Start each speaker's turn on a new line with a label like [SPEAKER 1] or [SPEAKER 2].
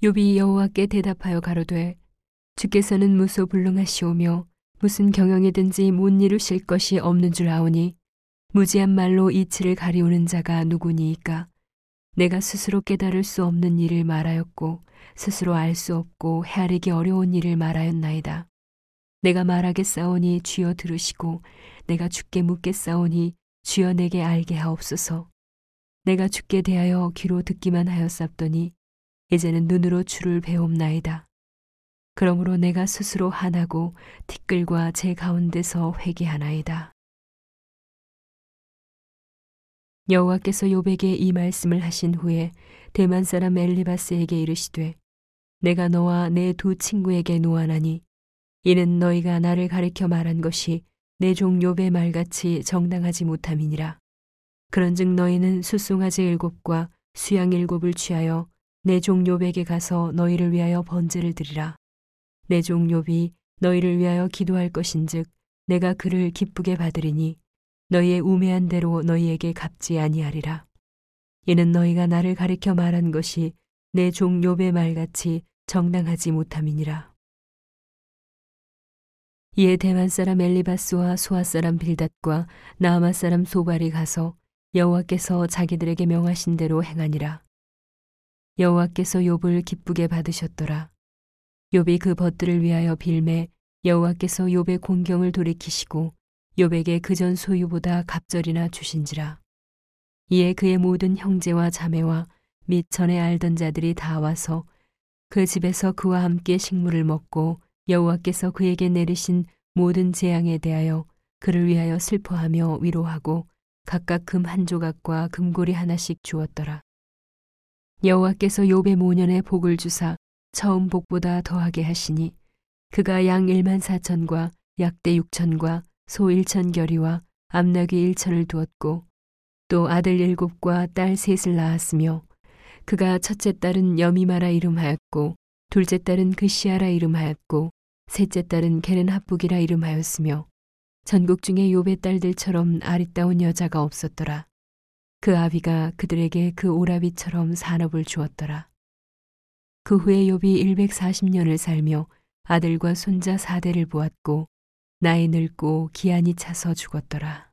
[SPEAKER 1] 욥이 여호와께 대답하여 가로되 주께서는 무소불능하시오며 무슨 경영이든지 못 이루실 것이 없는 줄 아오니 무지한 말로 이치를 가리우는 자가 누구니이까 내가 스스로 깨달을 수 없는 일을 말하였고 스스로 알 수 없고 헤아리기 어려운 일을 말하였나이다. 내가 말하겠사오니 주여 들으시고 내가 죽게 묻겠사오니 주여 내게 알게 하옵소서. 내가 죽게 대하여 귀로 듣기만 하였sap더니 이제는 눈으로 주를 배움나이다. 그러므로 내가 스스로 하나고 티끌과 제 가운데서 회개하나이다. 여호와께서 요백에 이 말씀을 하신 후에 대만 사람 엘리바스에게 이르시되 내가 너와 내 두 친구에게 노하나니 이는 너희가 나를 가리켜 말한 것이 내종 욥의 말같이 정당하지 못함이니라. 그런즉 너희는 수송아지 일곱과 수양 일곱을 취하여 내종 욥에게 가서 너희를 위하여 번제를 드리라. 내종 욥이 너희를 위하여 기도할 것인즉 내가 그를 기쁘게 받으리니 너희의 우매한 대로 너희에게 갚지 아니하리라. 이는 너희가 나를 가리켜 말한 것이 내 종 욥의 말같이 정당하지 못함이니라. 이에 대만 사람 엘리바스와 소아 사람 빌닷과 나아마 사람 소발이 가서 여호와께서 자기들에게 명하신 대로 행하니라. 여호와께서 욥을 기쁘게 받으셨더라. 욥이 그 벗들을 위하여 빌매 여호와께서 욥의 공경을 돌이키시고 욥에게 그전 소유보다 갑절이나 주신지라. 이에 그의 모든 형제와 자매와 및 전에 알던 자들이 다 와서 그 집에서 그와 함께 식물을 먹고 여호와께서 그에게 내리신 모든 재앙에 대하여 그를 위하여 슬퍼하며 위로하고 각각 금 한 조각과 금고리 하나씩 주었더라. 여호와께서 욥의 모년에 복을 주사 처음 복보다 더하게 하시니 그가 양 1만 4천과 약대 6천과 소 1천 결이와 암나귀 1천을 두었고 또 아들 일곱과 딸 셋을 낳았으며 그가 첫째 딸은 여미마라 이름하였고 둘째 딸은 그시아라 이름하였고 셋째 딸은 게는 합북이라 이름하였으며 전국 중에 욥의 딸들처럼 아리따운 여자가 없었더라. 그 아비가 그들에게 그 오라비처럼 산업을 주었더라. 그 후에 욥이 140년을 살며 아들과 손자 사대를 보았고 나이 늙고 기한이 차서 죽었더라.